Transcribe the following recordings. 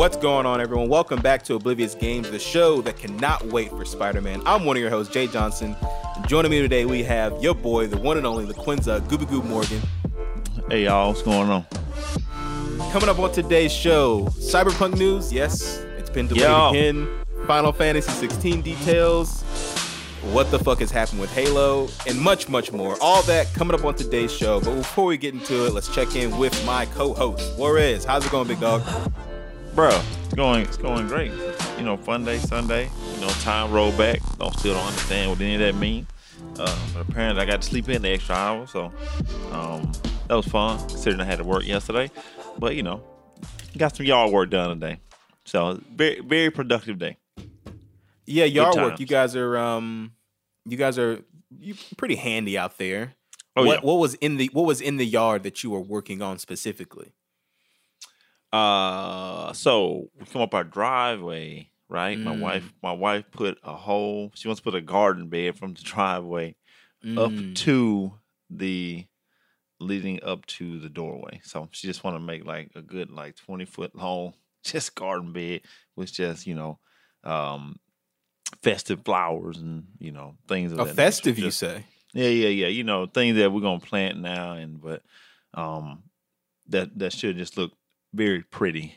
What's going on, everyone? Welcome back to Oblivious Games, the show that cannot wait for Spider Man. I'm one of your hosts, Jay Johnson. And joining me today, we have your boy, the one and only, the Quinza, Gooby Goob Morgan. Hey, y'all, what's going on? Coming up on today's show, Cyberpunk news. Yes, it's been delayed Yo. again. Final Fantasy 16 details. What the fuck has happened with Halo, and much, much more. All that coming up on today's show. But before we get into it, let's check in with my co-host, Juarez. How's it going, big dog? Bro, it's going it's going great. You know, fun day, Sunday. You know, time roll back. Don't still don't understand what any of that mean. Uh, but apparently I got to sleep in the extra hour, so um, that was fun, considering I had to work yesterday. But you know, got some yard work done today. So very very productive day. Yeah, yard work. You guys are um, you guys are you pretty handy out there. Oh what yeah. what was in the what was in the yard that you were working on specifically? Uh, so we come up our driveway, right? My Mm. wife, my wife put a whole. She wants to put a garden bed from the driveway Mm. up to the leading up to the doorway. So she just want to make like a good like twenty foot long just garden bed with just you know um festive flowers and you know things of a that nature. festive, you Just- say? yeah, yeah, yeah. You know, things that we're gonna plant now, and but um, that that should just look very pretty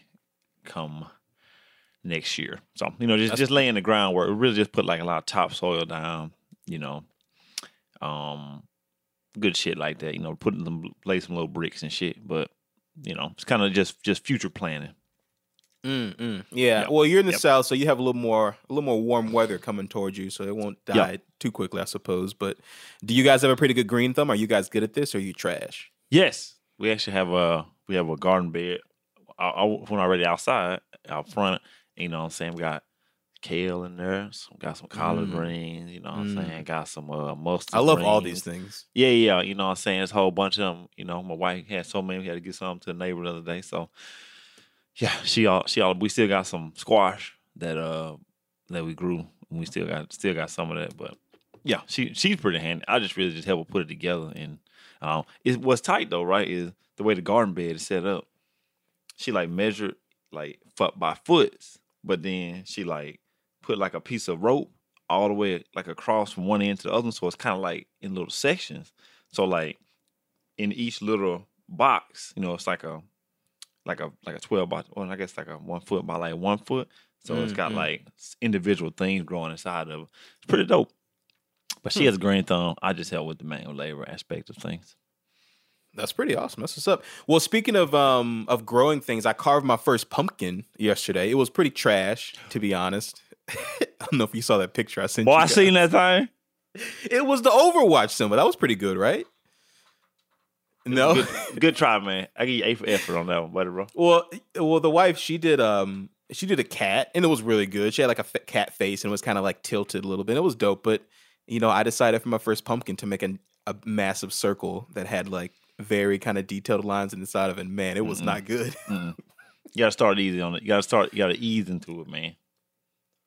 come next year. So you know, just That's- just laying the groundwork. Really just put like a lot of topsoil down. You know, um, good shit like that. You know, putting them lay some little bricks and shit. But you know, it's kind of just just future planning. Mm, mm. Yeah. Yep. Well, you're in the Yep. south, so you have a little more a little more warm weather coming towards you, so it won't die Yep. too quickly, I suppose. But do you guys have a pretty good green thumb? Are you guys good at this, or are you trash? Yes, we actually have a we have a garden bed. I, I when already outside out front. You know what I'm saying? We got kale in there. Some, got some collard Mm. greens. You know what I'm Mm. saying? Got some uh, mustard. I love all these things. Yeah, yeah. You know what I'm saying? There's a whole bunch of them. You know, my wife had so many. We had to get some to the neighbor the other day. So yeah, she all she all. We still got some squash that uh that we grew. And we still got still got some of that. But yeah, she she's pretty handy. I just really just help her put it together. And um, it what's tight though, right? Is the way the garden bed is set up. She like measured like foot by foots, but then she like put like a piece of rope all the way like across from one end to the other, so it's kind of like in little sections. So like in each little box, you know, it's like a like a like a twelve by well, I guess like a one foot by like one foot. So it's got Mhm. like individual things growing inside of it. It's pretty dope. But she Hmm. has a green thumb. I just help with the manual labor aspect of things. That's pretty awesome. That's what's up. Well, speaking of um of growing things, I carved my first pumpkin yesterday. It was pretty trash, to be honest. I don't know if you saw that picture I sent Boy, you. I seen that thing. It was the Overwatch symbol. That was pretty good, right? No. Good, good try, man. I give you A for effort on that one, buddy, bro. well, well, the wife she did um she did a cat and it was really good. She had like a cat face and it was kind of like tilted a little bit. It was dope, but you know, I decided for my first pumpkin to make a a massive circle that had like very kind of detailed lines inside of it. Man, it was Mm-mm. not good. Mm. You gotta start easy on it. You gotta start. You gotta ease into it, man.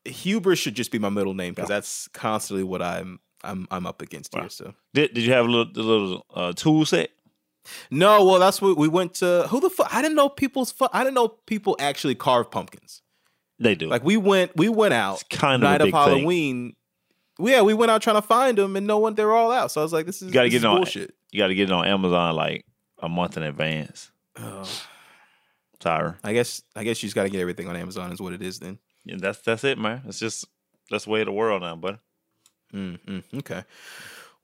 Huber should just be my middle name because Yeah. that's constantly what I'm I'm I'm up against Wow. here. So Did Did you have a little the little uh, tool set? no, well that's what we went to. Who the fuck? I didn't know people's. Fu- I didn't know people actually carve pumpkins. They do. Like we went we went out it's kind of night a of big thing. Halloween. Yeah, we went out trying to find them and no one. They're all out. So I was like, this is You gotta this get is on- bullshit. You got to get it on Amazon like a month in advance. Oh, Sorry. I guess I guess you just got to get everything on Amazon. Is what it is then. Yeah, that's that's it, man. It's just that's the way of the world now, buddy. Mm, mm, okay.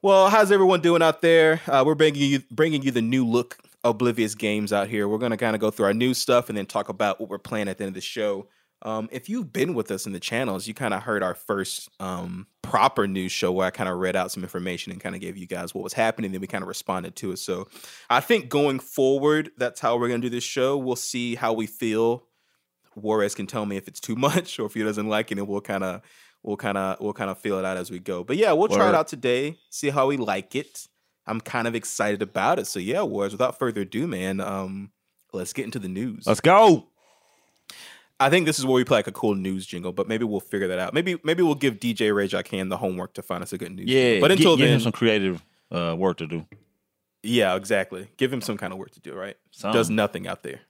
Well, how's everyone doing out there? Uh, we're bringing you bringing you the new look Oblivious games out here. We're gonna kind of go through our new stuff and then talk about what we're playing at the end of the show. Um, if you've been with us in the channels, you kind of heard our first um, proper news show where I kind of read out some information and kind of gave you guys what was happening. Then we kind of responded to it. So I think going forward, that's how we're gonna do this show. We'll see how we feel. Juarez can tell me if it's too much or if he doesn't like it, and we'll kind of we'll kind of we'll kind of feel it out as we go. But yeah, we'll try it out today, see how we like it. I'm kind of excited about it. So yeah, Juarez, without further ado, man, um, let's get into the news. Let's go. I think this is where we play like a cool news jingle, but maybe we'll figure that out. Maybe maybe we'll give DJ Ray Can the homework to find us a good news. jingle. Yeah, but until give then, him some creative uh, work to do. yeah, exactly. Give him some kind of work to do. Right? Some. Does nothing out there.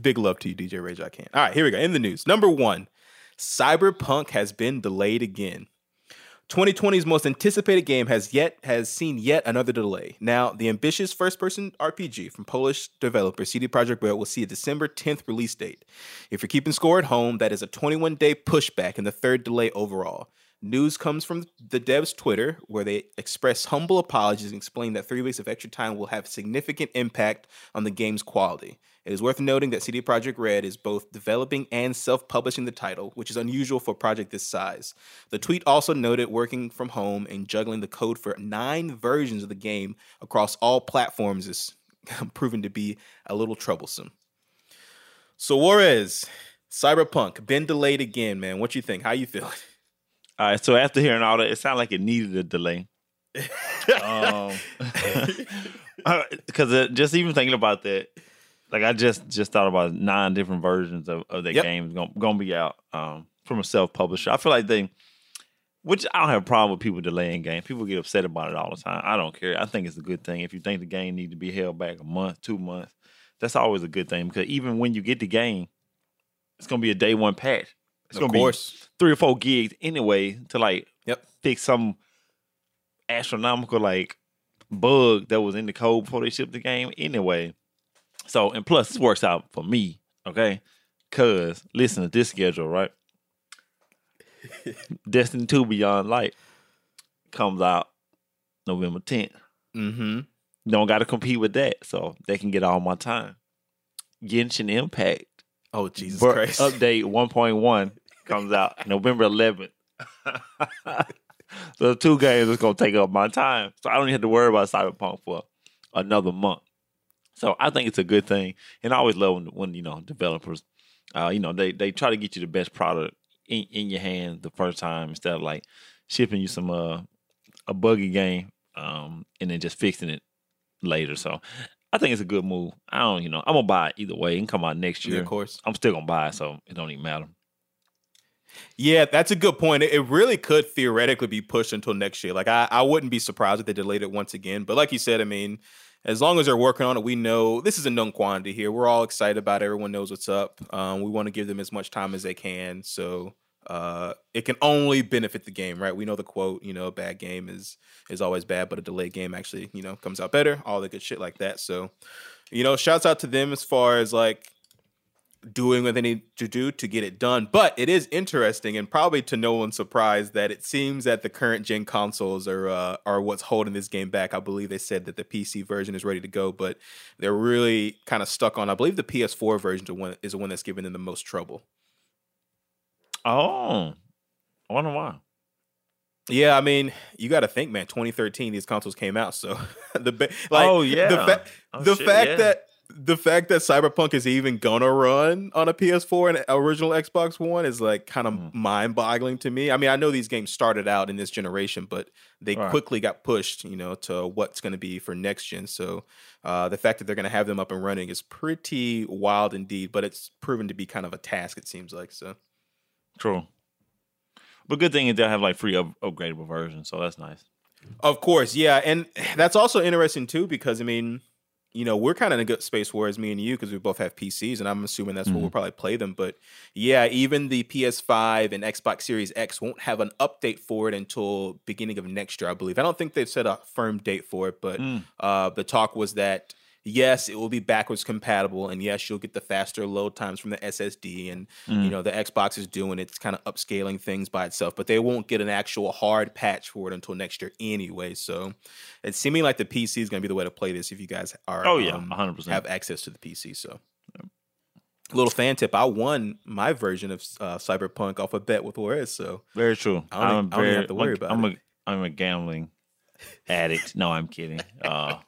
Big love to you, DJ Rage. I can. All right, here we go. In the news, number one, Cyberpunk has been delayed again. 2020's most anticipated game has yet has seen yet another delay. Now, the ambitious first-person RPG from Polish developer CD Projekt Red will see a December 10th release date. If you're keeping score at home, that is a 21-day pushback and the third delay overall. News comes from the dev's Twitter, where they express humble apologies and explain that three weeks of extra time will have significant impact on the game's quality. It is worth noting that CD Projekt Red is both developing and self-publishing the title, which is unusual for a project this size. The tweet also noted working from home and juggling the code for nine versions of the game across all platforms is proven to be a little troublesome. So Juarez, Cyberpunk, been delayed again, man. What you think? How you feeling? All right. So after hearing all that, it sounded like it needed a delay. um, because uh, just even thinking about that, like I just just thought about nine different versions of, of that Yep. game going gonna be out um, from a self publisher. I feel like they, which I don't have a problem with people delaying games. People get upset about it all the time. I don't care. I think it's a good thing. If you think the game need to be held back a month, two months, that's always a good thing because even when you get the game, it's gonna be a day one patch. It's of gonna course. be three or four gigs anyway to like Yep. fix some astronomical like bug that was in the code before they shipped the game anyway. So and plus this works out for me, okay? Cause listen to this schedule, right? Destiny 2 Beyond Light comes out November 10th. Mm-hmm. Don't gotta compete with that, so they can get all my time. Genshin Impact Oh Jesus Bur- Christ. update 1.1 comes out November 11th. so the two games is gonna take up my time, so I don't even have to worry about Cyberpunk for another month. So I think it's a good thing, and I always love when, when you know developers, uh, you know they they try to get you the best product in, in your hand the first time instead of like shipping you some uh a buggy game um and then just fixing it later. So I think it's a good move. I don't, you know, I'm gonna buy it either way. It can come out next Yeah, year. of course. I'm still gonna buy it, so it don't even matter. Yeah, that's a good point. It, it really could theoretically be pushed until next year. Like I, I wouldn't be surprised if they delayed it once again. But like you said, I mean, as long as they're working on it, we know this is a known quantity here. We're all excited about it. Everyone knows what's up. Um, we want to give them as much time as they can. So uh, it can only benefit the game, right? We know the quote, you know, bad game is is always bad, but a delayed game actually, you know, comes out better. All the good shit like that. So, you know, shouts out to them as far as like doing what they need to do to get it done. But it is interesting and probably to no one's surprise that it seems that the current gen consoles are uh, are what's holding this game back. I believe they said that the PC version is ready to go, but they're really kind of stuck on. I believe the PS4 version is the one is the one that's giving them the most trouble. Oh, I wonder why. Yeah, I mean, you got to think, man. 2013, these consoles came out, so the ba- like, Oh, yeah. the, fa- Oh, the shit, fact yeah. that the fact that Cyberpunk is even gonna run on a PS4 and original Xbox One is like kind of Mhm. mind-boggling to me. I mean, I know these games started out in this generation, but they Right. quickly got pushed, you know, to what's going to be for next gen. So uh, the fact that they're going to have them up and running is pretty wild indeed. But it's proven to be kind of a task. It seems like so. True. But good thing is they'll have like free up- upgradable versions, so that's nice. Of course, yeah, and that's also interesting too because I mean, you know, we're kind of in a good space whereas me and you because we both have PCs, and I'm assuming that's where we'll probably play them. But yeah, even the PS5 and Xbox Series X won't have an update for it until beginning of next year, I believe. I don't think they've set a firm date for it, but Mm. uh, the talk was that yes, it will be backwards compatible, and yes, you'll get the faster load times from the SSD, and you know the Xbox is doing it's kind of upscaling things by itself, but they won't get an actual hard patch for it until next year anyway. So it's seeming like the PC is going to be the way to play this if you guys are Oh, yeah, um, 100%. have access to the PC. So. Little fan tip: I won my version of uh, Cyberpunk off a bet with Juarez, so Very true. I don't- I'm I don't even very, have to worry I'm, about I'm it. A, I'm a gambling addict. No, I'm kidding. Uh,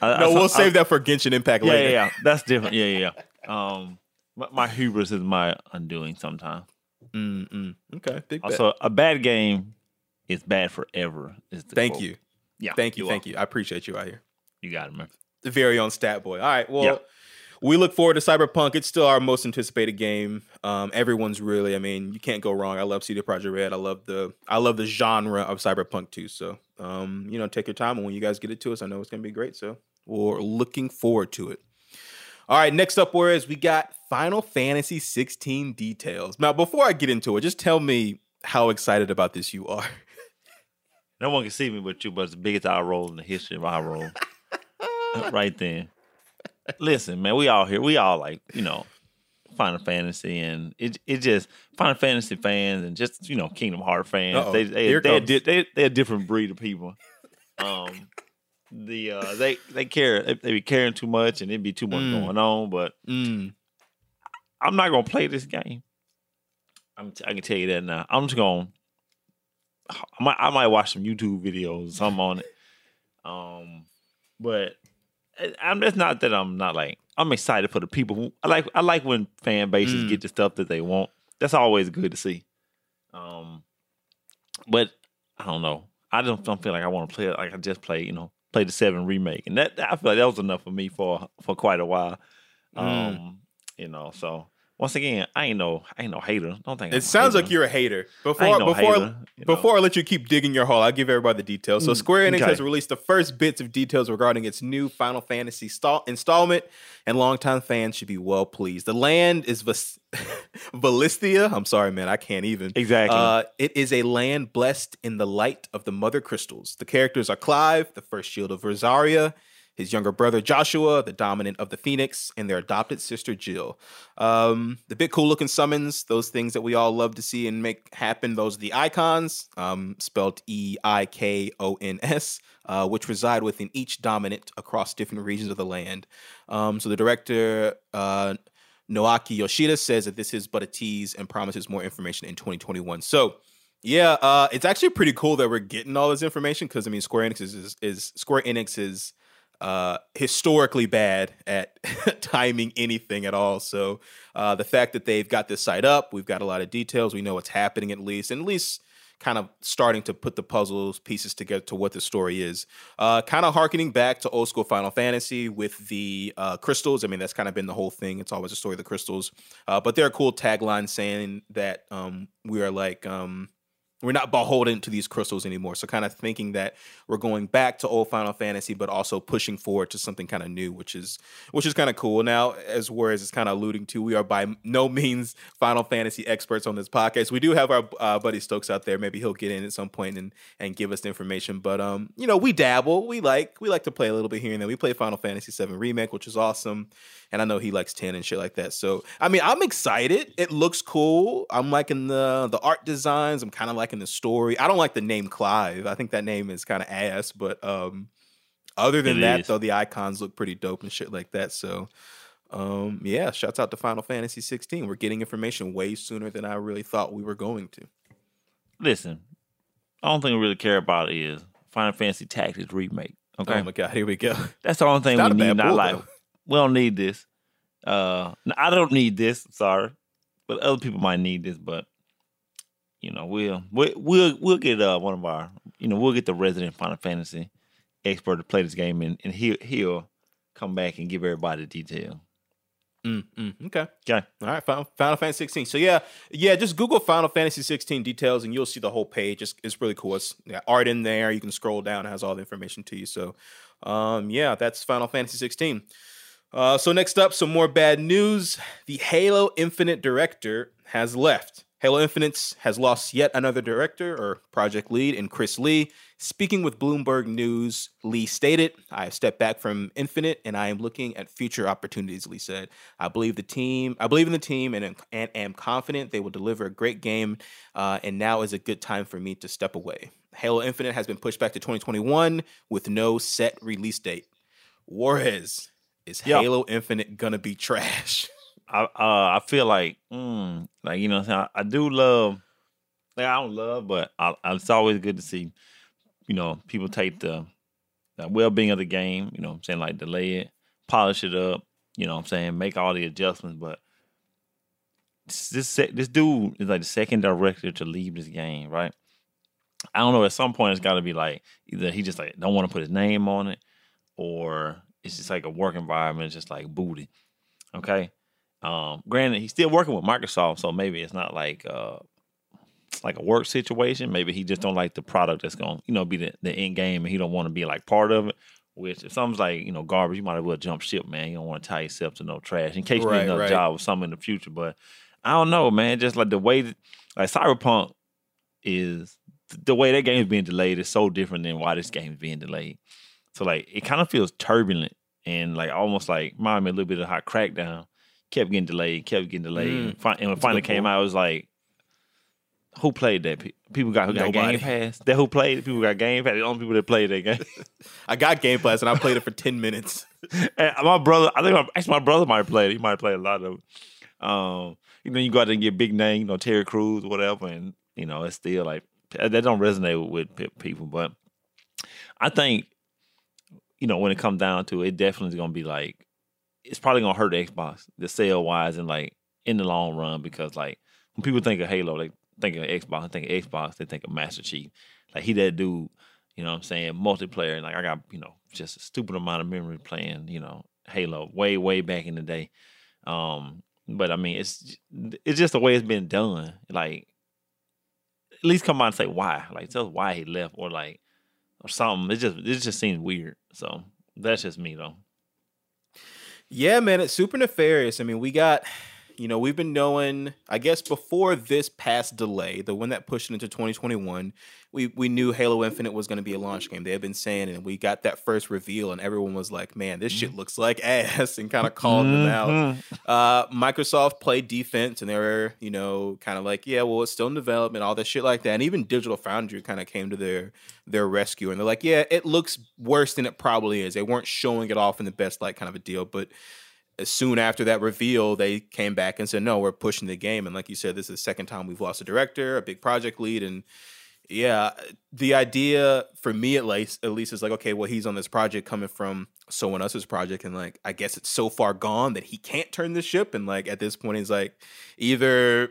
I, no, I- we'll save that for Genshin Impact Yeah, later. yeah, yeah. That's different. Yeah, yeah, yeah. Um, my, my hubris is my undoing sometimes. Mm, mm. Okay, big bet. Also, a bad game is bad forever. Is Thank quote. you, Yeah, thank you, thank you. I appreciate you out here. You got it, man. the very own stat boy. All right, well. We look forward to Cyberpunk. It's still our most anticipated game. Um, everyone's really, I mean, you can't go wrong. I love CD Projekt Red. I love the, I love the genre of Cyberpunk too. So, um, you know, take your time, and when you guys get it to us, I know it's gonna be great. So, we're looking forward to it. All right, next up, Juarez we got Final Fantasy 16 details. Now, before I get into it, just tell me how excited about this you are. No one can see me but you, but it's the biggest eye roll in the history of eye roll. right then. Listen, man, we all here. We all like, you know, Final Fantasy and it it just Final Fantasy fans and just, you know, Kingdom Hearts fans. Uh-oh. They they Here they, comes. they, they they're a different breed of people. Um the uh they they care they, they be caring too much and it be too much Mm. going on, but Mm. I'm not gonna play this game. I'm t- I can tell you that now. I'm just gonna. I might I might watch some YouTube videos, or something on it. Um, but I'm just not that I'm not like I'm excited for the people. Who, I like I like when fan bases Mm. get the stuff that they want. That's always good to see. Um, but I don't know. I don't, don't feel like I want to play it like I just play. You know, play the seven remake, and that I feel like that was enough for me for for quite a while. Mm. Um, you know, so once again, I ain't no, I ain't no hater. Don't think I'm It sounds like you're a hater. Before no before hater, you know. before I let you keep digging your hole, I'll give everybody the details. So Mm, Square Enix okay. has released the first bits of details regarding its new Final Fantasy stall- installment, and longtime fans should be well pleased. The land is Vis- Valisthea. I'm sorry, man, I can't even. exactly. Uh, it is a land blessed in the light of the mother crystals. The characters are Clive, the first shield of Rosaria, his younger brother Joshua, the dominant of the Phoenix, and their adopted sister Jill. Um, the big cool looking summons, those things that we all love to see and make happen, those are the Eikons, um, spelled E I K O N S, uh, which reside within each dominant across different regions of the land. Um, so the director, uh, Naoki Yoshida says that this is but a tease and promises more information in 2021. So, yeah, uh, it's actually pretty cool that we're getting all this information because I mean, Square Enix is, is, is Square Enix is uh, historically bad at timing anything at all. So, uh, the fact that they've got this site up, we've got a lot of details, we know what's happening at least, and at least kind of starting to put the puzzles pieces together to what the story is. Uh, kind of harkening back to old school Final Fantasy with the uh, crystals. I mean, that's kind of been the whole thing. It's always a story of the crystals. Uh, but they're a cool tagline saying that um, we are like. Um, we're not beholden to these crystals anymore. So kind of thinking that we're going back to old Final Fantasy, but also pushing forward to something kind of new, which is which is kind of cool. Now, as Juarez it's kind of alluding to, we are by no means Final Fantasy experts on this podcast. We do have our uh, buddy Stokes out there. Maybe he'll get in at some point and and give us the information. But um, you know, we dabble. We like we like to play a little bit here and there. We play Final Fantasy VII remake, which is awesome, and I know he likes ten and shit like that. So I mean, I'm excited. It looks cool. I'm liking the the art designs. I'm kind of liking the story. I don't like the name Clive. I think that name is kind of ass. But um, other than It that, is. though, the Eikons look pretty dope and shit like that. So. Um, yeah, shouts out to Final Fantasy 16. We're getting information way sooner than I really thought we were going to. Listen, I don't think we really care about is Final Fantasy Tactics remake. Okay, Oh my god, here we go. that's the only thing we need. Not like we don't need this. Uh, I don't need this. Sorry, but other people might need this. But you know, we'll we'll we'll, get uh, one of our you know we'll get the resident Final Fantasy expert to play this game, and, and he'll he'll come back and give everybody the detail. Mm, mm, okay. Okay. All right, Final, Final Fantasy 16. So yeah, yeah, just Google Final Fantasy 16 details and you'll see the whole page. It's, it's really cool. It's got art in there. You can scroll down. It has all the information to you. So, um, yeah, that's Final Fantasy 16. Uh, so next up, some more bad news. The Halo Infinite director has left. Halo Infinite has lost yet another director or project lead in Chris Lee. Speaking with Bloomberg News, Lee stated, I have stepped back from Infinite and I am looking at future opportunities, Lee said. I believe the team, I believe in the team and, and am confident they will deliver a great game. Uh, and now is a good time for me to step away. Halo Infinite has been pushed back to 2021 with no set release date. Juarez, is Yeah. Halo Infinite gonna be trash? I uh, I feel like mm, like you know I, I do love like I don't love but I, I, it's always good to see you know people take the, the well being of the game you know I'm saying? Like delay it polish it up you know what I'm saying? Make all the adjustments but this this, this dude is like the second director to leave this game right? I don't know at some point it's got to be like either he just like don't want to put his name on it or it's just like a work environment just like booty okay um, granted, he's still working with Microsoft, so maybe it's not like uh, like a work situation. Maybe he just don't like the product that's going, to you know, be the, the end game, and he don't want to be like part of it. Which if something's like you know garbage, you might as well jump ship, man. You don't want to tie yourself to no trash in case you Right, need another right. job or something in the future. But I don't know, man. Just like the way that, like Cyberpunk is the way that game is being delayed is so different than why this game is being delayed. So like it kind of feels turbulent and like almost like reminded me a little bit of how Crackdown kept getting delayed, kept getting delayed, Mm, and, when it finally came point. out, it was like, who played that? People got who got Nobody. Game Pass. That who played? People got Game Pass. The only people that played that game. I got Game Pass and I played it for ten minutes. And my brother, I think my, actually my brother might play it. He might play a lot of it. Um, you know, you go out there and get big name, you know, Terry Crews, whatever, and you know, it's still like that don't resonate with, with people. But I think, you know, when it comes down to it, it definitely is gonna be like it's probably gonna hurt the Xbox, the sale wise, and like in the long run, because like when people think of Halo, they think of Xbox, they think of Xbox, they think of Master Chief. Like he that dude, you know what I'm saying, multiplayer. And like I got, you know, just a stupid amount of memory playing, you know, Halo way, way back in the day. Um, but I mean it's it's just the way it's been done. Like at least come out and say why. Like tell us why he left or like or something. It just it just seems weird. So that's just me though. Yeah, man, it's super nefarious. I mean, we got, you know, we've been knowing, I guess, before this past delay, the one that pushed it into 2021, we we knew Halo Infinite was going to be a launch game. They had been saying, and we got that first reveal, and everyone was like, "Man, this shit looks like ass," and kind of called them out. Mhm. Uh, Microsoft played defense, and they were, you know, kind of like, yeah, well, it's still in development, all that shit like that. And even Digital Foundry kind of came to their their rescue, and they're like, yeah, it looks worse than it probably is. They weren't showing it off in the best light, kind of a deal. But soon after that reveal, they came back and said, no, we're pushing the game. And like you said, this is the second time we've lost a director, a big project lead, and yeah, the idea for me at least, at least is like, okay, well, he's on this project coming from someone else's project, and like, I guess it's so far gone that he can't turn the ship. And like at this point, he's like, either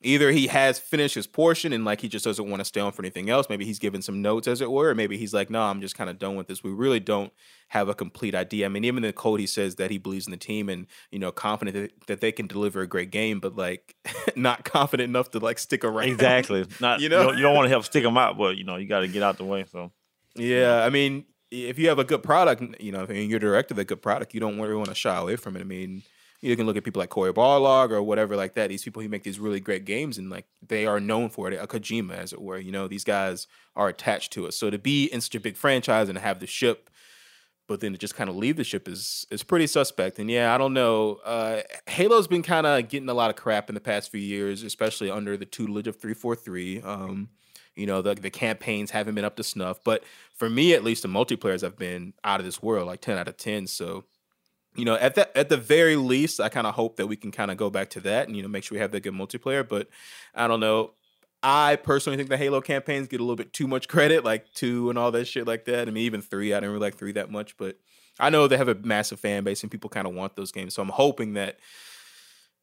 either he has finished his portion and like he just doesn't want to stay on for anything else. Maybe he's given some notes, as it were, or maybe he's like, no, I'm just kind of done with this. We really don't have a complete idea. I mean, even in the code, he says that he believes in the team and you know confident that, that they can deliver a great game, but like not confident enough to like stick around. Exactly. Not You you know? know you don't, want to help stick them out, but you know you got to get out the way. So Yeah, I mean, if you have a good product, you know, and you're director of a good product, you don't really want to shy away from it. I mean, you can look at people like Cory Barlog or whatever like that. These people who make these really great games and like they are known for it, a Kojima, as it were. You know, these guys are attached to it. So to be in such a big franchise and have the ship, but then to just kind of leave the ship is is pretty suspect. And yeah, I don't know. Uh, Halo's been kind of getting a lot of crap in the past few years, especially under the tutelage of three four three. Um, you know, the the campaigns haven't been up to snuff. But for me, at least, the multiplayers have been out of this world, like ten out of ten. So, you know, at the at the very least, I kind of hope that we can kind of go back to that and you know make sure we have that good multiplayer. But I don't know. I personally think the Halo campaigns get a little bit too much credit, like two and all that shit like that. I mean, even three, I didn't really like three that much, but I know they have a massive fan base and people kind of want those games. So I'm hoping that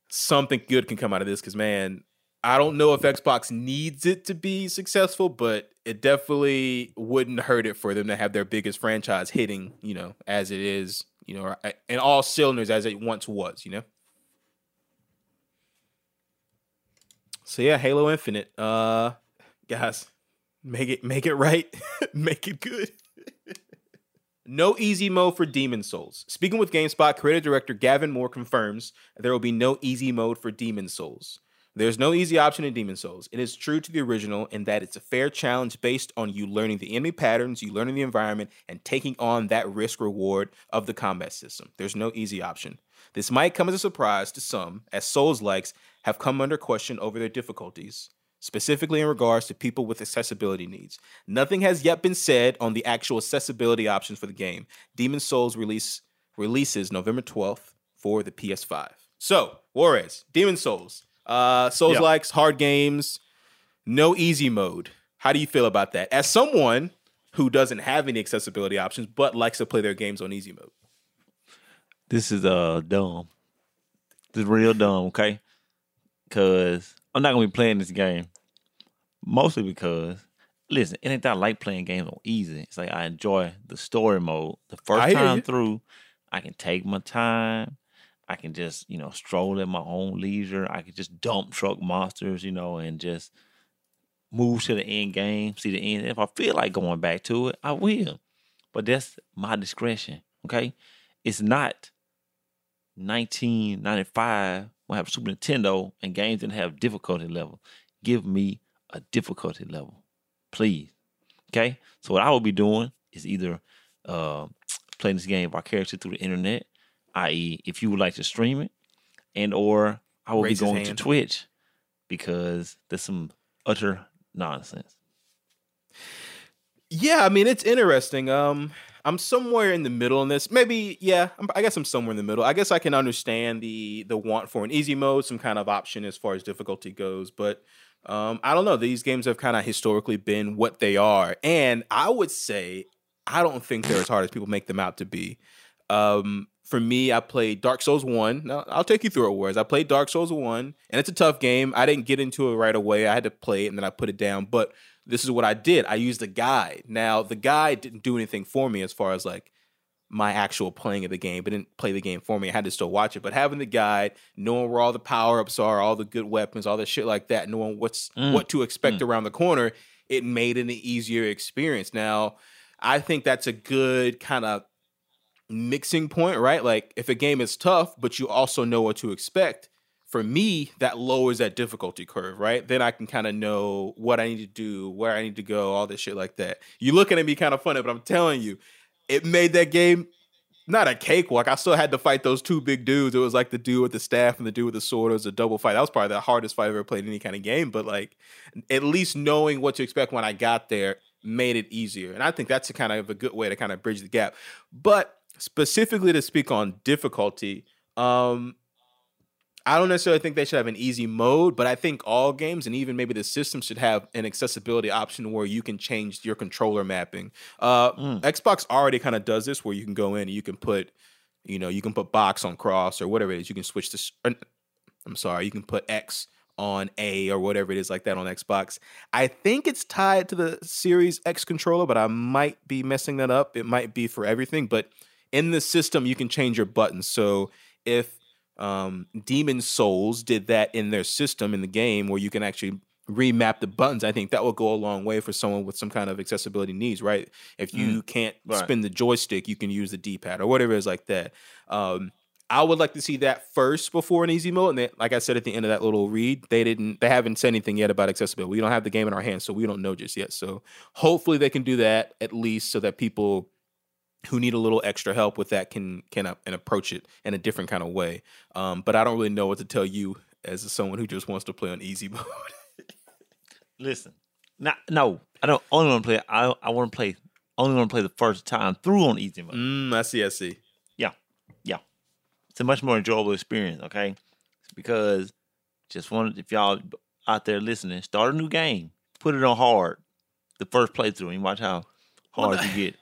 something good can come out of this because, man, I don't know if Xbox needs it to be successful, but it definitely wouldn't hurt it for them to have their biggest franchise hitting, you know, as it is, you know, in all cylinders as it once was, you know. So yeah, Halo Infinite. Uh guys, make it make it right. make it good. no easy mode for Demon Souls. Speaking with GameSpot, creative director Gavin Moore confirms there will be no easy mode for Demon Souls. There's no easy option in Demon Souls. It is true to the original in that it's a fair challenge based on you learning the enemy patterns, you learning the environment, and taking on that risk reward of the combat system. There's no easy option. This might come as a surprise to some, as Souls likes have come under question over their difficulties, specifically in regards to people with accessibility needs. Nothing has yet been said on the actual accessibility options for the game. Demon Souls release releases November 12th for the PS5. So, Juarez, Demon Souls. Uh Souls likes hard games, no easy mode. How do you feel about that? As someone who doesn't have any accessibility options but likes to play their games on easy mode. this is uh dumb. This is real dumb. Okay, because I'm not gonna be playing this game. Mostly because listen, it ain't that I like playing games on easy. It's like I enjoy the story mode. The first time you. through, I can take my time. I can just, you know, stroll at my own leisure. I can just dump truck monsters, you know, and just move to the end game, see the end. If I feel like going back to it, I will. but that's my discretion. Okay, it's not 1995 when I have Super Nintendo and games didn't have difficulty level. Give me a difficulty level, please. Okay, so what I will be doing is either uh, playing this game by character through the internet, i.e., if you would like to stream it, and or I will Raise be going to. Twitch because there's some utter nonsense. Yeah, I mean it's interesting. Um, I'm somewhere in the middle in this. Maybe, yeah. I'm, I guess I'm somewhere in the middle. I guess I can understand the the want for an easy mode, some kind of option as far as difficulty goes. But um, I don't know. These games have kind of historically been what they are, and I would say I don't think they're as hard as people make them out to be. Um, for me, I played Dark Souls One. Now, I'll take you through it. Juarez I played Dark Souls One, and it's a tough game. I didn't get into it right away. I had to play it, and then I put it down. But this is what I did. I used the guide. Now, the guide didn't do anything for me as far as like my actual playing of the game, but didn't play the game for me. I had to still watch it. But having the guide, knowing where all the power ups are, all the good weapons, all the shit like that, knowing what's Mm. what to expect around the corner, it made it an easier experience. Now, I think that's a good kind of mixing point, right? Like if a game is tough, but you also know what to expect, for me, that lowers that difficulty curve, right? Then I can kind of know what I need to do, where I need to go, all this shit like that. You're looking at me kind of funny, but I'm telling you, it made that game not a cakewalk. I still had to fight those two big dudes. It was like the dude with the staff and the dude with the sword. It was a double fight. That was probably the hardest fight I've ever played in any kind of game. But like, at least knowing what to expect when I got there made it easier. And I think that's a kind of a good way to kind of bridge the gap. But specifically to speak on difficulty, um, I don't necessarily think they should have an easy mode, but I think all games and even maybe the system should have an accessibility option where you can change your controller mapping. Uh, Mm. Xbox already kind of does this where you can go in and you can put, you know, you can put box on cross or whatever it is. You can switch to, or, I'm sorry, you can put X on A or whatever it is like that on Xbox. I think it's tied to the Series X controller, but I might be messing that up. It might be for everything, but in the system, you can change your buttons. So if um, Demon Souls did that in their system in the game where you can actually remap the buttons, I think that will go a long way for someone with some kind of accessibility needs, right? If you can't right. spin the joystick, you can use the D pad or whatever it is like that. Um, I would like to see that first before an easy mode. And then, like I said at the end of that little read, they didn't, they haven't said anything yet about accessibility. We don't have the game in our hands, so we don't know just yet. So hopefully they can do that at least so that people who need a little extra help with that can can uh, and approach it in a different kind of way. Um, but I don't really know what to tell you as someone who just wants to play on easy mode. Listen, not no, I don't only want to play. I I want to play. Only want to play the first time through on easy mode. mm, I see. I see. Yeah, yeah. It's a much more enjoyable experience. Okay, because just wanted if y'all out there listening, start a new game, put it on hard. The first playthrough, and watch how hard you get.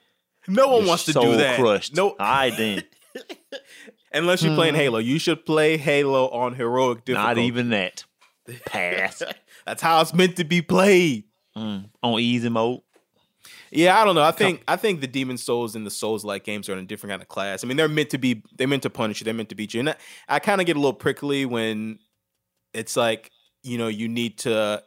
No one Your wants to do that. Crushed. No, I didn't. unless you're playing Halo, you should play Halo on heroic difficulty. Not even that. Pass That's how it's meant to be played. Mm, on easy mode. Yeah, I don't know. I think I think the Demon Souls and the Souls like games are in a different kind of class. I mean, they're meant to be they're meant to punish you. They're meant to beat you. And I, I kind of get a little prickly when it's like you know you need to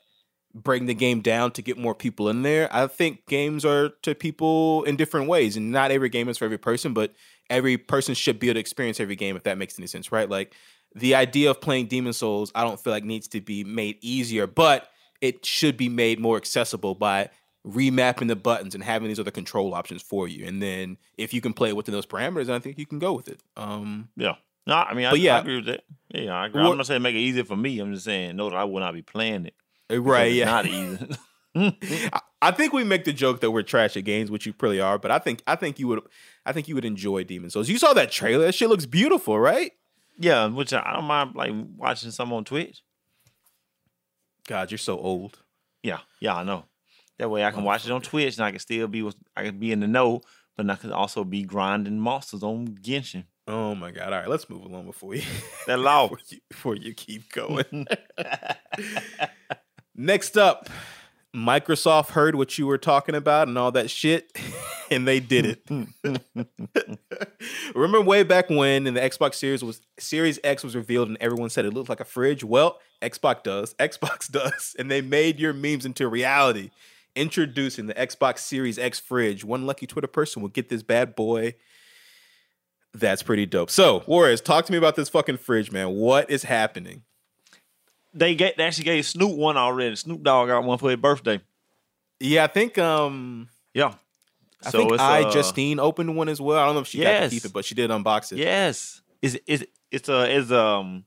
bring the game down to get more people in there. I think games are to people in different ways, and not every game is for every person, but every person should be able to experience every game if that makes any sense, right? Like the idea of playing Demon Souls, I don't feel like needs to be made easier, but it should be made more accessible by remapping the buttons and having these other control options for you. And then if you can play within those parameters, I think you can go with it. Um, Yeah. No, I mean, I, yeah. I agree with that. Yeah, I agree. What- I'm not saying make it easier for me. I'm just saying, no, I will not be playing it. Right? Yeah. Not easy. I, think we make the joke that we're trash at games, which you probably are. But I think I think you would I think you would enjoy Demon Souls. You saw that trailer. That shit looks beautiful, right? yeah, which I I don't mind like watching some on Twitch. God, you're so old. Yeah, yeah, I know. That way I can watch it on Twitch and I can still be I can be in the know, but I can also be grinding monsters on Genshin. Oh my God! All right, let's move along before you That law. before you, before you keep going. Next up, Microsoft heard what you were talking about and all that shit, and they did it. Remember way back when in the Xbox Series was Series X was revealed and everyone said it looked like a fridge? Well, Xbox does. Xbox does. And they made your memes into reality. introducing the Xbox Series X fridge. One lucky Twitter person will get this bad boy. That's pretty dope. So, Juarez, talk to me about this fucking fridge, man. What is happening? They get they actually gave Snoop one already. Snoop Dogg got one for his birthday. Yeah, I think um Yeah. I So think I uh, Justine opened one as well. I don't know if she got to keep it, but she did unbox it. Yes. Is it's it's a is um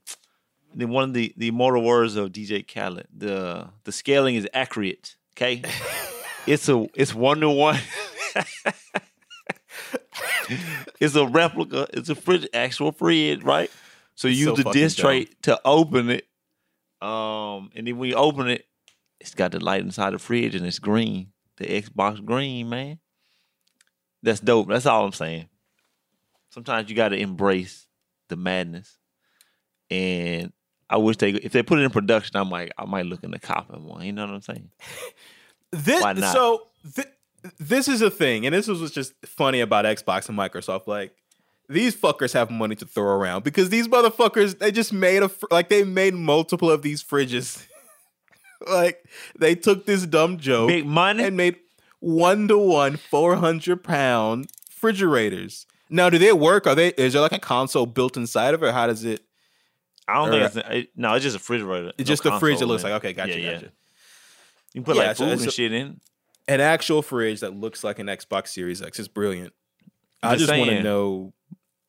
the one of the the immortal words of DJ Khaled. The the scaling is accurate. Okay. it's a it's one to one. it's a replica. It's a fridge, actual fridge, right? So you So use the disc tray to open it. Um, and then when you open it, it's got the light inside the fridge and it's green. The Xbox green, man. That's dope. That's all I'm saying. Sometimes you got to embrace the madness, and I wish they if they put it in production, I might I might look in the copping one. You know what I'm saying? This Why not? so th- this is a thing, and this was what's just funny about Xbox and Microsoft. Like these fuckers have money to throw around because these motherfuckers they just made a fr- like they made multiple of these fridges. like they took this dumb joke Big money. and made one to one four hundred pound refrigerators. Now, do they work? Are they? Is there like a console built inside of it? Or how does it? I don't think it's it, no. It's just a refrigerator. It's No just a fridge that console, looks like okay, gotcha, Yeah, yeah. gotcha. You can put Yeah, like food it's and shit in. An actual fridge that looks like an Xbox Series X is brilliant. I I'm just just want to know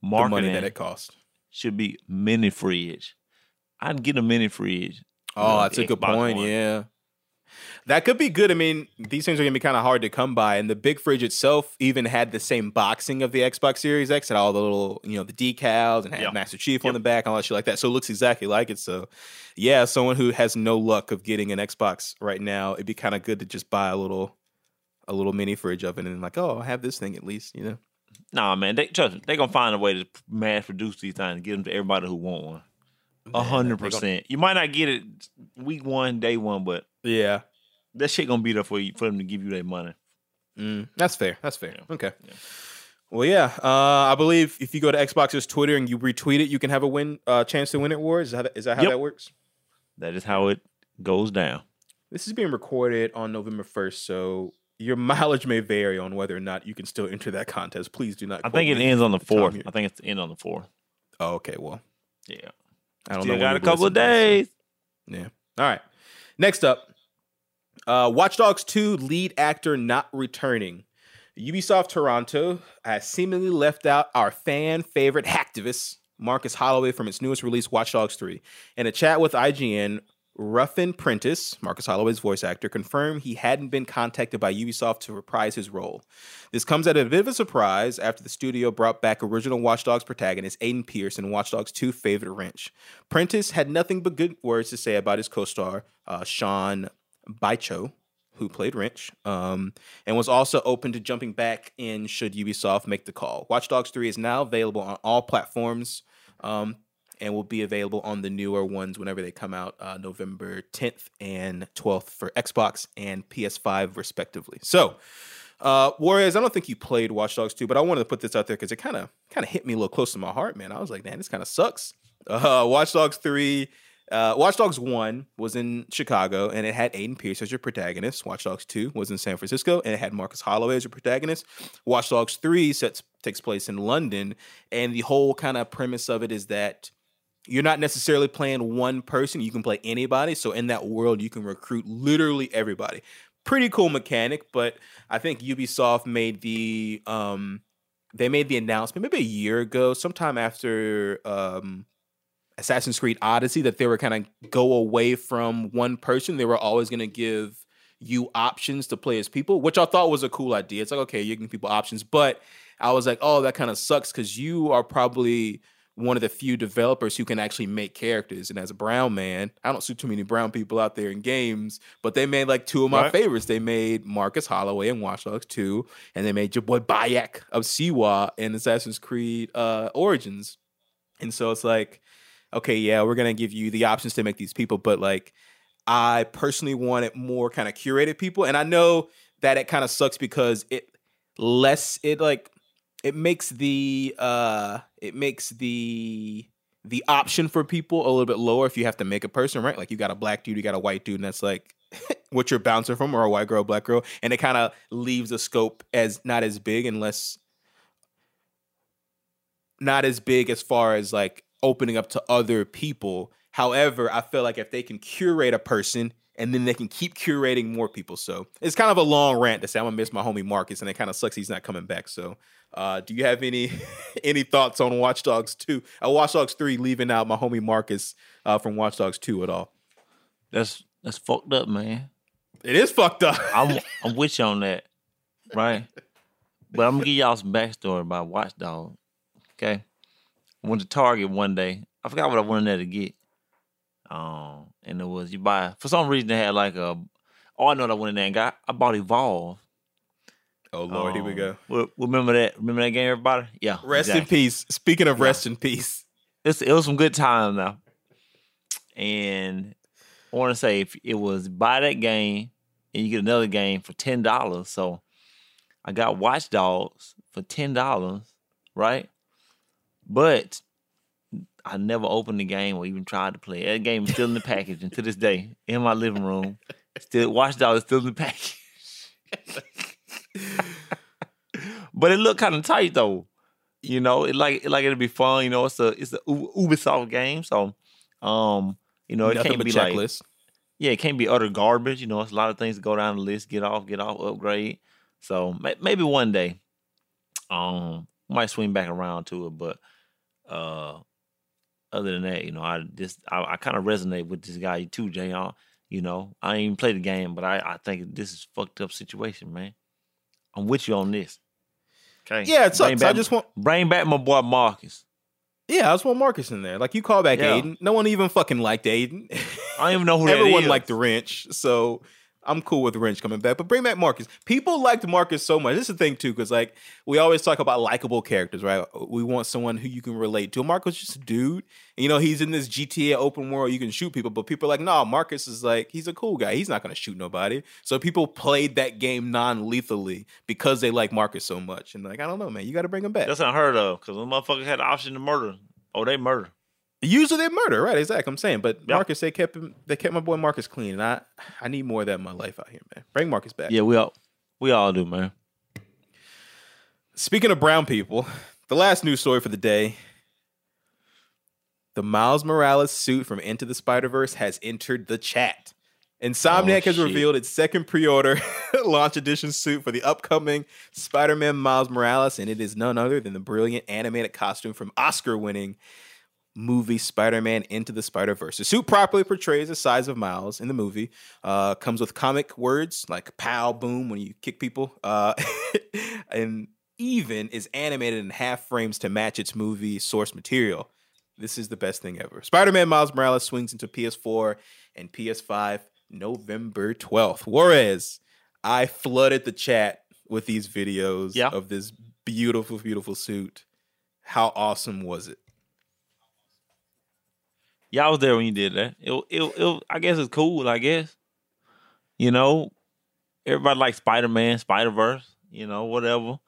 Marketing money that it costs. should be mini fridge. I'd get a mini fridge. Oh, know, that's a good point. One. Yeah. That could be good. I mean, these things are gonna be kind of hard to come by, and the big fridge itself even had the same boxing of the Xbox Series X, and all the little, you know, the decals and had Yeah. Master Chief on the back, and all that shit like that. So it looks exactly like it. So, yeah, someone who has no luck of getting an Xbox right now, it'd be kind of good to just buy a little, a little mini fridge of it, and like, oh, I have this thing at least, you know. Nah, man. They trust me. They gonna find a way to mass produce these things and get them to everybody who want one. A hundred percent. You might not get it week one, day one, but Yeah. that shit gonna be there for you for them to give you their money. Mm, that's fair. That's fair. Yeah. Okay. Yeah. Well, yeah. Uh, I believe if you go to Xbox's Twitter and you retweet it, you can have a win uh, chance to win it. Juarez that, is that how Yep. that works? That is how it goes down. This is being recorded on November first, so your mileage may vary on whether or not you can still enter that contest. Please do not. I think it ends on the fourth. I think it's the end on the fourth. Oh, okay. Well, Yeah. I don't Still know. got a couple of this, so- days. Yeah. All right. Next up, uh, Watch Dogs 2 lead actor not returning. Ubisoft Toronto has seemingly left out our fan favorite hacktivist, Marcus Holloway, from its newest release, Watch Dogs 3. In a chat with IGN, Ruffin Prentice, Marcus Holloway's voice actor, confirmed he hadn't been contacted by Ubisoft to reprise his role. This comes at a bit of a surprise after the studio brought back original Watch Dogs protagonist Aiden Pearce and Watch Dogs 2 favorite Wrench. Prentice had nothing but good words to say about his co-star, uh, Sean Baicho, who played Wrench, um, and was also open to jumping back in should Ubisoft make the call. Watch Dogs 3 is now available on all platforms um, and will be available on the newer ones whenever they come out, uh, November 10th and 12th for Xbox and PS5, respectively. So, uh, Juarez, I don't think you played Watch Dogs 2, but I wanted to put this out there because it kind of kind of hit me a little close to my heart, man. I was like, man, this kind of sucks. Uh, Watch Dogs 3, uh, Watch Dogs 1 was in Chicago and it had Aiden Pearce as your protagonist. Watch Dogs 2 was in San Francisco and it had Marcus Holloway as your protagonist. Watch Dogs 3 sets takes place in London, and the whole kind of premise of it is that you're not necessarily playing one person, you can play anybody. So in that world, you can recruit literally everybody. Pretty cool mechanic, but I think Ubisoft made the um they made the announcement maybe a year ago, sometime after um Assassin's Creed Odyssey, that they were kind of go away from one person. They were always going to give you options to play as people, which I thought was a cool idea. It's like, okay, you can give people options, but I was like, oh, that kind of sucks because you are probably one of the few developers who can actually make characters. And as a brown man, I don't see too many brown people out there in games, but they made like two of my Right. favorites. They made Marcus Holloway in Watch Dogs 2, and they made your boy Bayek of Siwa in Assassin's Creed uh, Origins. And so it's like, okay, yeah, we're gonna give you the options to make these people, but like I personally wanted more kind of curated people. And I know that it kind of sucks because it less it like it makes the uh it makes the the option for people a little bit lower if you have to make a person, right? Like you got a black dude, you got a white dude, and that's like what you're bouncing from, or a white girl, black girl, and it kind of leaves the scope as not as big unless not as big as far as like opening up to other people. However, I feel like if they can curate a person and then they can keep curating more people. So it's kind of a long rant to say I'm gonna miss my homie Marcus, and it kind of sucks he's not coming back. So, uh, do you have any any thoughts on Watch Dogs Two? Uh, Watch Dogs Three leaving out my homie Marcus uh, from Watch Dogs Two at all? That's that's fucked up, man. It is fucked up. I'm I'm with you on that, right? But I'm gonna give y'all some backstory about Watch Dogs. Okay, I went to Target one day. I forgot what I there to get. Um, and it was you buy for some reason they had like a. Oh, I know what I went in there and got. I bought Evolve. Oh Lord, here we Um, go. re- Remember that? Remember that game, everybody? Yeah. Rest in peace. Speaking of Yeah. rest in peace, It's, it was some good time now. And I want to say if it was buy that game and you get another game for ten dollars. So I got Watch Dogs for ten dollars, right? But I never opened the game or even tried to play. That game is still in the package, and to this day, in my living room, still Watch Dogs is still in the package. but it looked kind of tight though. You know, it like it like it'll be fun. You know, it's a it's a Ubisoft game, so um, you know, it nothing can't be like checklist. yeah, it can't be utter garbage. You know, it's a lot of things to go down the list, get off, get off, upgrade. So may- maybe one day, um, might swing back around to it. But uh, other than that, you know, I just I, I kind of resonate with this guy too, Jr. You know, I ain't even play the game, but I I think this is fucked up situation, man. I'm with you on this. Okay. Yeah, it Bring sucks. I back- just want bring back my boy Marcus. yeah, I just want Marcus in there. Like you call back Yeah. Aiden. No one even fucking liked Aiden. I don't even know who that Everyone liked the wrench, so I'm cool with wrench coming back. But bring back Marcus. People liked Marcus so much. This is the thing too, because like we always talk about likable characters, right? We want someone who you can relate to. Marcus just a dude. You know, he's in this GTA open world. You can shoot people, but people are like, no, Marcus is like he's a cool guy. He's not gonna shoot nobody. So people played that game non-lethally because they like Marcus so much. And like, I don't know, man. You got to bring him back. That's unheard of because the motherfucker had the option to murder. Oh, they murder. Usually they murder, right? Exactly. I'm saying, but Yeah. Marcus, they kept him. They kept my boy Marcus clean, and I, I need more of that in my life out here, man. Bring Marcus back. Yeah, we all we all do, man. Speaking of brown people, the last news story for the day: the Miles Morales suit from Into the Spider Verse has entered the chat. Insomniac Oh, has revealed its second pre-order launch edition suit for the upcoming Spider-Man Miles Morales, and it is none other than the brilliant animated costume from Oscar-winning movie Spider-Man Into the Spider-Verse. The suit properly portrays the size of Miles in the movie. Uh, comes with comic words like "pow," "boom" when you kick people, uh, and even is animated in half frames to match its movie source material. This is the best thing ever. Spider-Man Miles Morales swings into PS4 and PS5 November 12th. Juarez, I flooded the chat with these videos Yeah. of this beautiful, beautiful suit. How awesome was it? Yeah, I was there when you did that. It, it, it, I guess it's cool. I guess, you know, everybody likes Spider Man, Spider Verse. You know, whatever.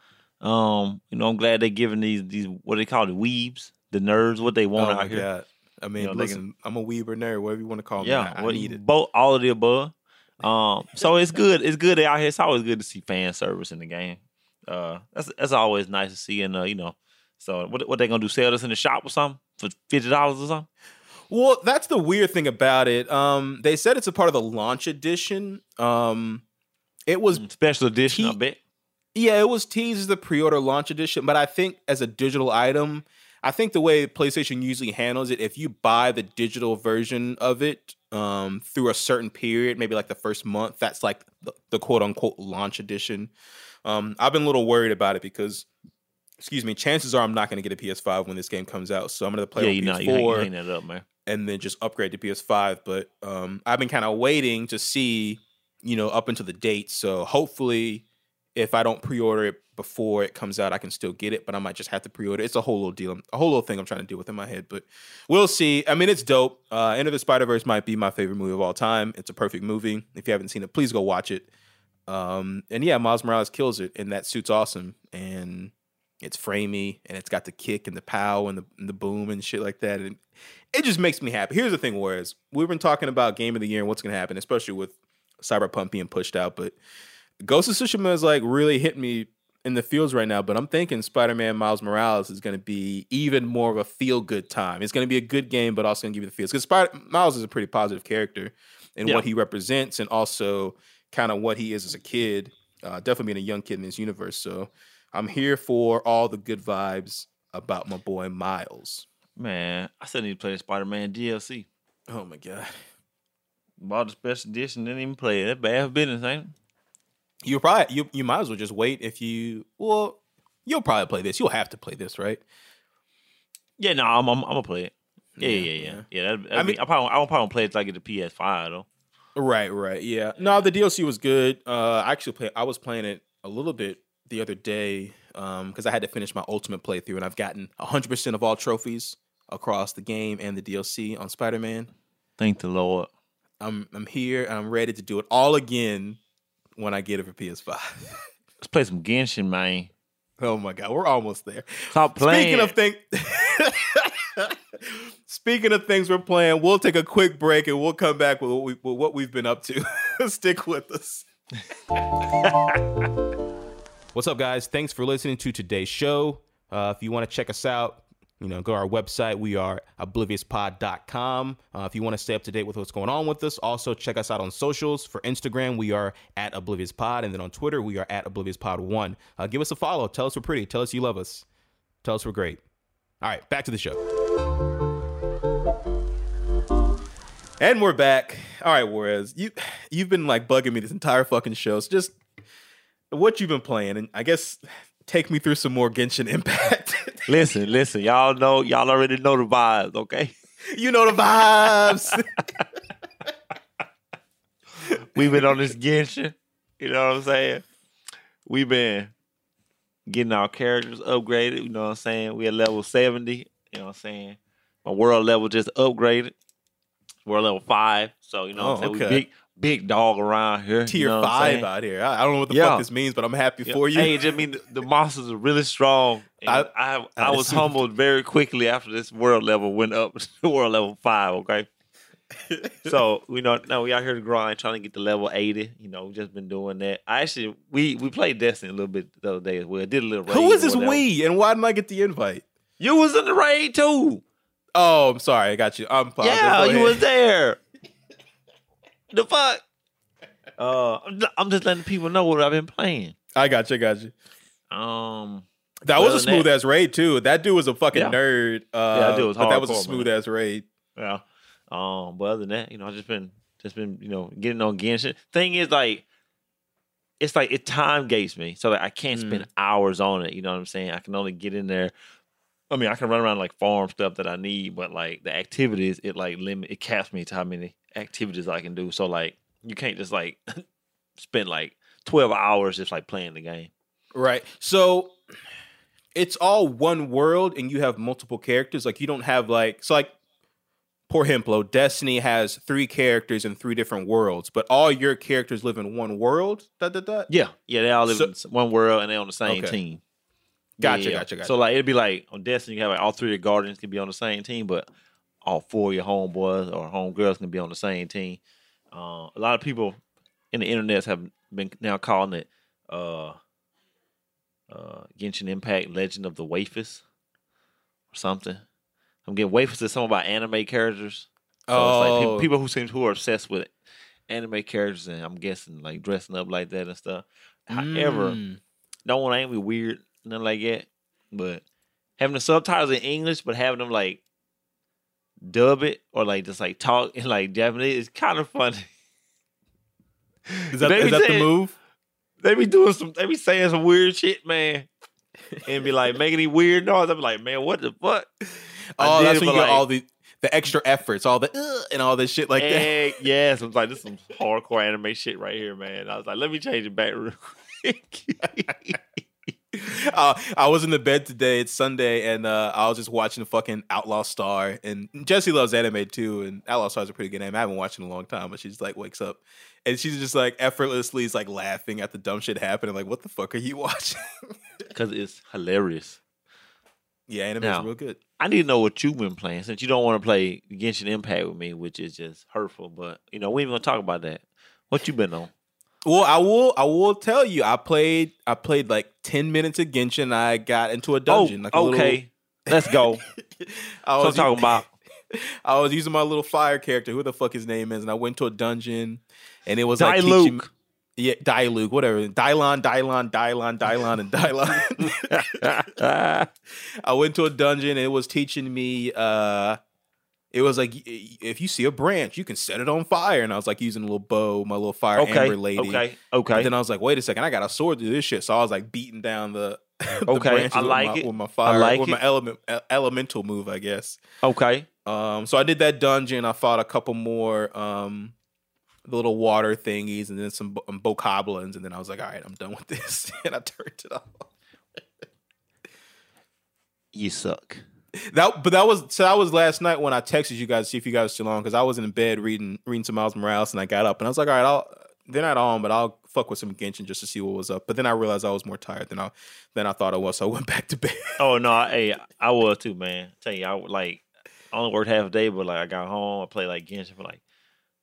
Um, you know, I'm glad they're giving these these what they call the weebs, the nerds, what they want oh out here. god! I mean, You know, listen, I'm a Weber nerd, whatever you want to call me. Yeah, I, I need it. both all of the above. Um, so it's good. It's good out here. It's always good to see fan service in the game. Uh, that's that's always nice to see. And uh, you know, so what what they gonna do? Sell this in the shop or something for fifty dollars or something? Well, that's the weird thing about it. Um, they said it's a part of the launch edition. Um, it was Special edition, I He- bet. Yeah, it was teased as the pre-order launch edition, but I think as a digital item, I think the way PlayStation usually handles it, if you buy the digital version of it um, through a certain period, maybe like the first month, that's like the, the quote unquote launch edition. Um, I've been a little worried about it because, excuse me, chances are I'm not going to get a PS5 when this game comes out, so I'm going to play yeah, on you know, PS4 you hang, you hang that up, man. And then just upgrade to PS5. But um, I've been kind of waiting to see, you know, up until the date. So hopefully, if I don't pre-order it before it comes out, I can still get it. But I might just have to pre-order. It's a whole little deal, a whole little thing I'm trying to deal with in my head. But we'll see. I mean, it's dope. Uh, Into the Spider Verse might be my favorite movie of all time. It's a perfect movie. If you haven't seen it, please go watch it. Um, and yeah, Miles Morales kills it, and that suit's awesome. And it's framey, and it's got the kick and the pow and the, and the boom and shit like that. And it just makes me happy. Here's the thing, Juarez we've been talking about game of the year and what's gonna happen, especially with Cyberpunk being pushed out, but Ghost of Tsushima is like really hitting me in the fields right now. But I'm thinking Spider Man Miles Morales is going to be even more of a feel good time. It's going to be a good game, but also going to give you the feels because Spider Miles is a pretty positive character in Yeah. what he represents and also kind of what he is as a kid. Uh, definitely being a young kid in this universe. So I'm here for all the good vibes about my boy Miles. Man, I still need to play the Spider Man DLC. Oh my god. Bought the special edition, didn't even play it. That's bad business, ain't it? You probably you you might as well just wait if you well you'll probably play this. You'll have to play this, right? Yeah, no, I'm, I'm, I'm gonna play it. Yeah, Yeah, yeah, yeah, yeah. That'd, that'd I be- mean- I probably, I won't probably play it till I get the PS5 though. Right, right. Yeah. No, the DLC was good. Uh I actually play I was playing it a little bit the other day um because I had to finish my ultimate playthrough and I've gotten 100% of all trophies across the game and the DLC on Spider-Man. Thank the Lord. I'm I'm here and I'm ready to do it all again when I get it for PS5. Let's play some Genshin, man. oh my god, we're almost there. Stop playing. Speaking of things, speaking of things we're playing, we'll take a quick break and we'll come back with what, we, with what we've been up to. Stick with us. What's up, guys? Thanks for listening to today's show. Uh, if you want to check us out, you know, go to our website. We are obliviouspod.com. Uh, if you want to stay up to date with what's going on with us, also check us out on socials. For Instagram, we are at obliviouspod, and then on Twitter, we are at obliviouspod1. Uh, give us a follow. Tell us we're pretty. Tell us you love us. Tell us we're great. All right, back to the show. And we're back. All right, Juarez, you you've been like bugging me this entire fucking show. So just what you've been playing, and I guess take me through some more Genshin Impact. listen, listen. Y'all know, y'all already know the vibes, okay? you know the vibes. We've been on this Genshin. You know what I'm saying? We've been getting our characters upgraded. You know what I'm saying? We at level 70. You know what I'm saying? My world level just upgraded. World level five. So, you know what I'm Oh, saying? We okay. big, big dog around here. Tier you know five out here. I, I don't know what the Yeah. fuck this means, but I'm happy Yeah. for you. Hey, just mean the, the monsters are really strong. And I- I, I, I was humbled very quickly after this world level went up to world level five. Okay, so we know now we out here to grind, trying to get to level eighty. You know, we just been doing that. I actually we we played Destiny a little bit the other day as well. Did a little. Who raid is or this we, and why didn't I get the invite? You was in the raid too. Oh, I'm sorry. I got you. I'm fine. yeah, you was there. The fuck. Uh, I'm just letting people know what I've been playing. I got you. Got you. Um, That was a smooth that- ass raid too. That dude was a fucking Yeah. nerd. Uh, that dude was but that was a smooth ass raid. Yeah. Um, but other than that, you know, I just been just been, you know, getting on Genshin. Thing is like it's like it time gates me. So like I can't Mm. spend hours on it. You know what I'm saying? I can only get in there. I mean, I can run around like farm stuff that I need, but like the activities, it like limit it caps me to how many activities I can do. So like you can't just like spend like twelve hours just like playing the game. Right. So it's all one world and you have multiple characters. Like you don't have like so like poor Hemplo, Destiny has three characters in three different worlds, but all your characters live in one world. Dot, dot, dot. Yeah, yeah, they all live So- in one world and they're on the same Okay. team. Gotcha, Yeah. gotcha, gotcha. So like it'd be like on Destiny, you have like all three of your guardians can be on the same team, but all four of your homeboys or homegirls can be on the same team. Uh, a lot of people in the internet have been now calling it uh, uh, Genshin Impact Legend of the Waifus or something. I'm getting Waifus is some about anime characters. So it's like Oh. people, people who seem who are obsessed with anime characters, and I'm guessing like dressing up like that and stuff. However, Mm. don't want to ain't be weird, nothing like that. But having the subtitles in English, but having them like dub it or like just like talk in like Japanese is kind of funny. is that, is that the move? They be doing some, they be saying some weird shit, man, and be like making these weird noise. I be like, man, what the fuck? Oh, that's when you get like- all the the extra efforts, all the uh, and all this shit like that. Yes, I was like, this is some hardcore anime shit right here, man. I was like, let me change it back real quick. uh, I was in the bed today. It's Sunday, and uh, I was just watching the fucking Outlaw Star. And Jesse loves anime too, and Outlaw Star is a pretty good anime. I haven't watched it in a long time, but she just like wakes up and she's just like effortlessly is like laughing at the dumb shit happening. Like, what the fuck are you watching? Because it's hilarious. yeah, anime is real good. I need to know what you've been playing since you don't want to play Genshin Impact with me, which is just hurtful. But you know, we ain't gonna talk about that. What you been on? Well, I will. I will tell you. I played. I played like ten minutes of Genshin. I got into a dungeon. like a oh, okay. Little, Let's go. I was talking about. I was using my little fire character, who the fuck his name is, and I went to a dungeon, and it was like teaching, Diluc. yeah, Diluc, whatever, Dylon, Dylon, Dylon, Dylon, and Dylon. I went to a dungeon, and it was teaching me. uh It was like if you see a branch, you can set it on fire, and I was like using a little bow, my little fire okay. Amber lady. Okay. Okay. then I was like, wait a second, I got a sword to this shit. So I was like beating down the, the Okay, I with like my, it. with my fire, I like with my element elemental move, I guess. Okay. Um, so I did that dungeon. I fought a couple more um the little water thingies, and then some um, bokoblins, and then I was like, all right, I'm done with this, and I turned it off. You suck. That, but that was so that was last night when I texted you guys to see if you guys were still on because I was in bed reading reading some Miles Morales, and I got up and I was like, all right, I'll they're not on, but I'll fuck with some Genshin just to see what was up. But then I realized I was more tired than I than I thought I was, so I went back to bed. Oh no, I- hey, I was too, man. tell you, I like I only worked half a day, but like I got home, I played like Genshin for like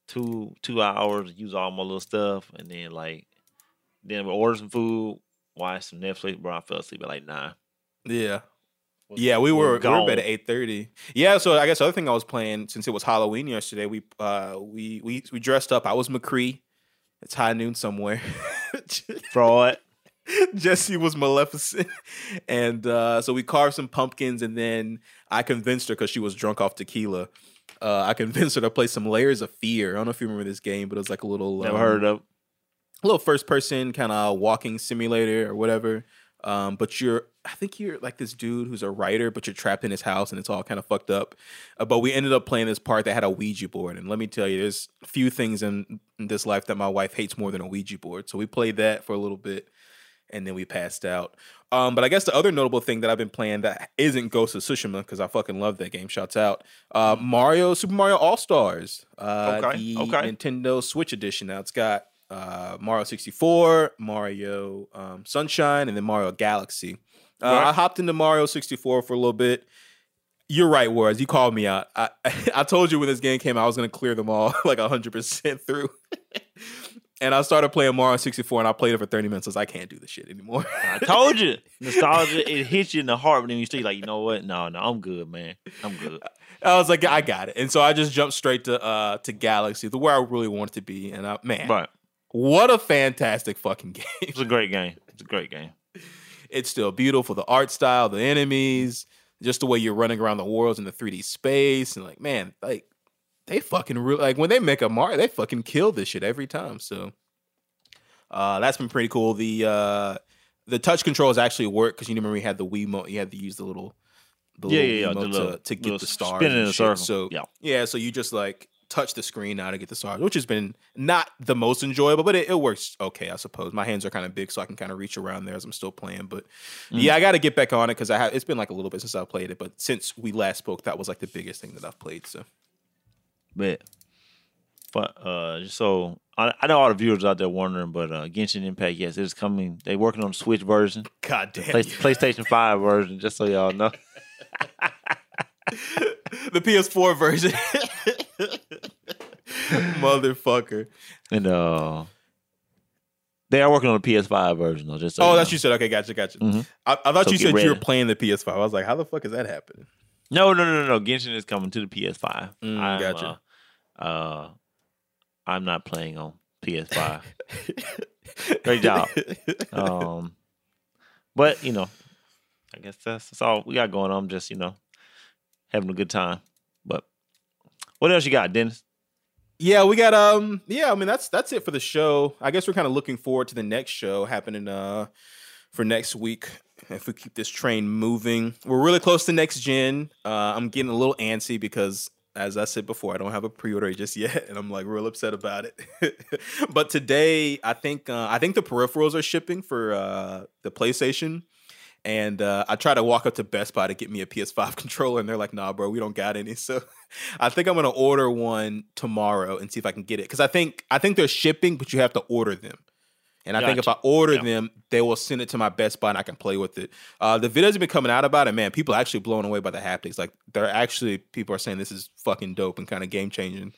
two two hours, use all my little stuff, and then like then we ordered some food, watched some Netflix, bro. I fell asleep at like nine. yeah. Yeah, we were we were at eight thirty. Yeah, so I guess the other thing I was playing since it was Halloween yesterday, we uh we we we dressed up. I was McCree. It's high noon somewhere. Fraud. Jesse was Maleficent, and uh, so we carved some pumpkins, and then I convinced her because she was drunk off tequila. Uh, I convinced her to play some Layers of Fear. I don't know if you remember this game, but it was like a little Never um, heard of. a little first person kind of walking simulator or whatever. Um, but you're, I think you're like this dude who's a writer, but you're trapped in his house and it's all kind of fucked up. Uh, but we ended up playing this part that had a Ouija board, and let me tell you, there's few things in, in this life that my wife hates more than a Ouija board. So we played that for a little bit, and then we passed out. Um, but I guess the other notable thing that I've been playing that isn't Ghost of Tsushima because I fucking love that game. Shouts out, uh, Mario Super Mario All Stars, uh, Okay, the okay. Nintendo Switch edition. Now it's got uh, Mario 64, Mario um, Sunshine, and then Mario Galaxy. Uh, Right. I hopped into Mario 64 for a little bit. You're right, Juarez. You called me out. I, I told you when this game came out, I was going to clear them all like 100% through. and I started playing Mario 64 and I played it for 30 minutes. I was like, I can't do this shit anymore. I told you, nostalgia. It hits you in the heart, but then you still like, you know what? No, no, I'm good, man. I'm good. I was like, I got it. And so I just jumped straight to uh to Galaxy, the where I really wanted to be. And I, man, But what a fantastic fucking game. it's a great game. It's a great game. it's still beautiful. The art style, the enemies, just the way you're running around the worlds in the 3D space, and like, man, like they fucking real like when they make a Mario, they fucking kill this shit every time. So uh that's been pretty cool. The uh the touch controls actually work because you remember we had the Wii Wiimote, you had to use the little the Yeah, little yeah, yeah, the Wiimote little- to, to get the stars. spinning in a circle. So Yeah. yeah, so you just like touch the screen now to get the stars, which has been not the most enjoyable, but it, it works okay, I suppose. My hands are kind of big, so I can kind of reach around there as I'm still playing. But Mm. yeah, I got to get back on it because I have. It's been like a little bit since I played it, but since we last spoke, that was like the biggest thing that I've played. So But, but uh, so I, I know all the viewers out there wondering, but uh, Genshin Impact, yes, it's coming. They're working on the Switch version, God damn, Play, PlayStation Five version. Just so y'all know. the PS4 version, motherfucker. And uh, they are working on the PS5 version though. Just so Oh, that's know. you said. Okay, gotcha, gotcha. Mhm. I, I thought So you said you were playing the PS5. I was like, how the fuck is that happening? No, no, no, no, no. Genshin is coming to the PS5. Mm, I'm, gotcha. Uh, uh, I'm not playing on PS5. Great job. um, but you know, I guess that's, that's all we got going on. I'm Just you know, having a good time. What else you got, Dennis? Yeah, we got um yeah, I mean that's that's it for the show. I guess we're kind of looking forward to the next show happening uh for next week if we keep this train moving. We're really close to next gen. Uh I'm getting a little antsy because as I said before, I don't have a pre-order just yet and I'm like real upset about it. but today, I think uh, I think the peripherals are shipping for uh the PlayStation. And uh, I try to walk up to Best Buy to get me a PS5 controller, and they're like, "Nah, bro, we don't got any." So I think I'm gonna order one tomorrow and see if I can get it because I think I think they're shipping, but you have to order them. And I think if I order Yeah. them, they will send it to my Best Buy and I can play with it. Uh, the videos have been coming out about it, man. People are actually blown away by the haptics. Like they're actually people are saying this is fucking dope and kind of game changing.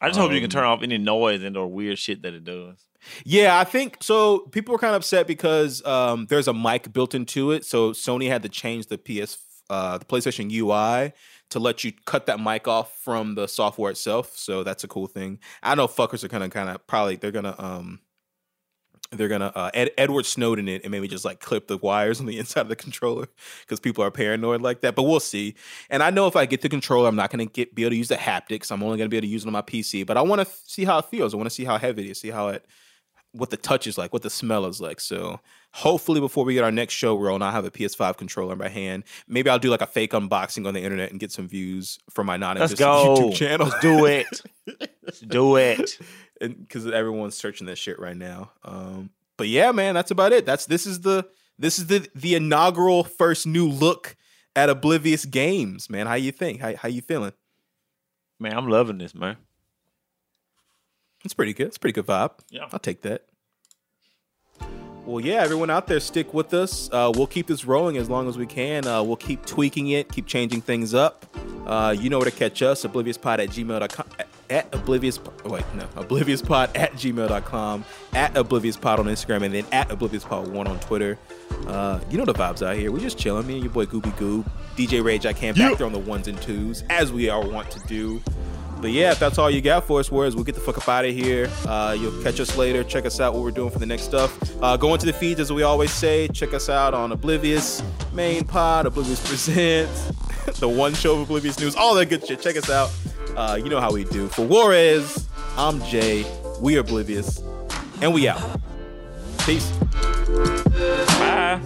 I just hope you can Um, turn off any noise and or weird shit that it does. Yeah, I think so. People were kind of upset because um, there's a mic built into it, so Sony had to change the PS, uh, the PlayStation UI to let you cut that mic off from the software itself. So that's a cool thing. I know fuckers are gonna kind of probably they're gonna um they're gonna uh, Ed, Edward Snowden it and maybe just like clip the wires on the inside of the controller because people are paranoid like that. But we'll see. And I know if I get the controller, I'm not gonna get be able to use the haptics. I'm only gonna be able to use it on my PC. But I want to see how it feels. I want to see how heavy it is. See how it what the touch is like, what the smell is like. So hopefully before we get our next show roll, I'll have a PS5 controller in my hand. Maybe I'll do like a fake unboxing on the internet and get some views for my non Let's go. YouTube channel. Let's do it. Let's do it. because everyone's searching this shit right now. Um, but yeah, man, that's about it. That's this is the this is the the inaugural first new look at Oblivious Games, man. How you think? How how you feeling? Man, I'm loving this, man. It's pretty good. It's a pretty good vibe. Yeah. I'll take that. Well, yeah, everyone out there, stick with us. Uh, we'll keep this rolling as long as we can. Uh, we'll keep tweaking it, keep changing things up. Uh, you know where to catch us, obliviouspod at gmail.com. At oblivious, oh, wait, no, obliviouspod at gmail.com, at obliviouspod on Instagram, and then at obliviospod1 on Twitter. Uh, you know the vibes out here. We just chilling. Me and your boy Gooby Goob, DJ Rage, I can't back there on the ones and twos, as we all want to do. But yeah, if that's all you got for us, Warriors, we'll get the fuck up out of here. Uh, you'll catch us later. Check us out what we're doing for the next stuff. Uh, go into the feeds as we always say. Check us out on Oblivious Main Pod, Oblivious Presents, the one show of Oblivious News, all that good shit. Check us out. Uh, you know how we do. For Juarez, I'm Jay. We are Oblivious, and we out. Peace. Bye.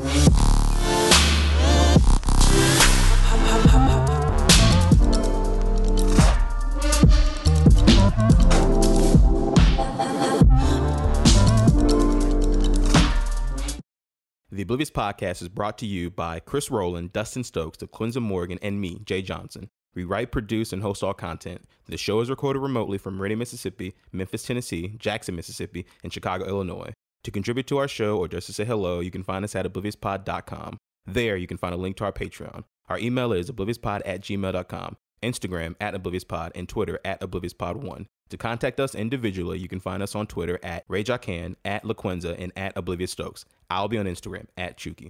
The Oblivious Podcast is brought to you by Chris Rowland, Dustin Stokes, the DeClinza Morgan, and me, Jay Johnson. We write, produce, and host all content. The show is recorded remotely from Meridian, Mississippi, Memphis, Tennessee, Jackson, Mississippi, and Chicago, Illinois. To contribute to our show or just to say hello, you can find us at obliviouspod.com. There, you can find a link to our Patreon. Our email is obliviouspod at gmail.com, Instagram at obliviospod, and Twitter at obliviospod1. To contact us individually, you can find us on Twitter at RageICan, at LaQuenza, and at Oblivious Stokes. I'll be on Instagram at Chuki.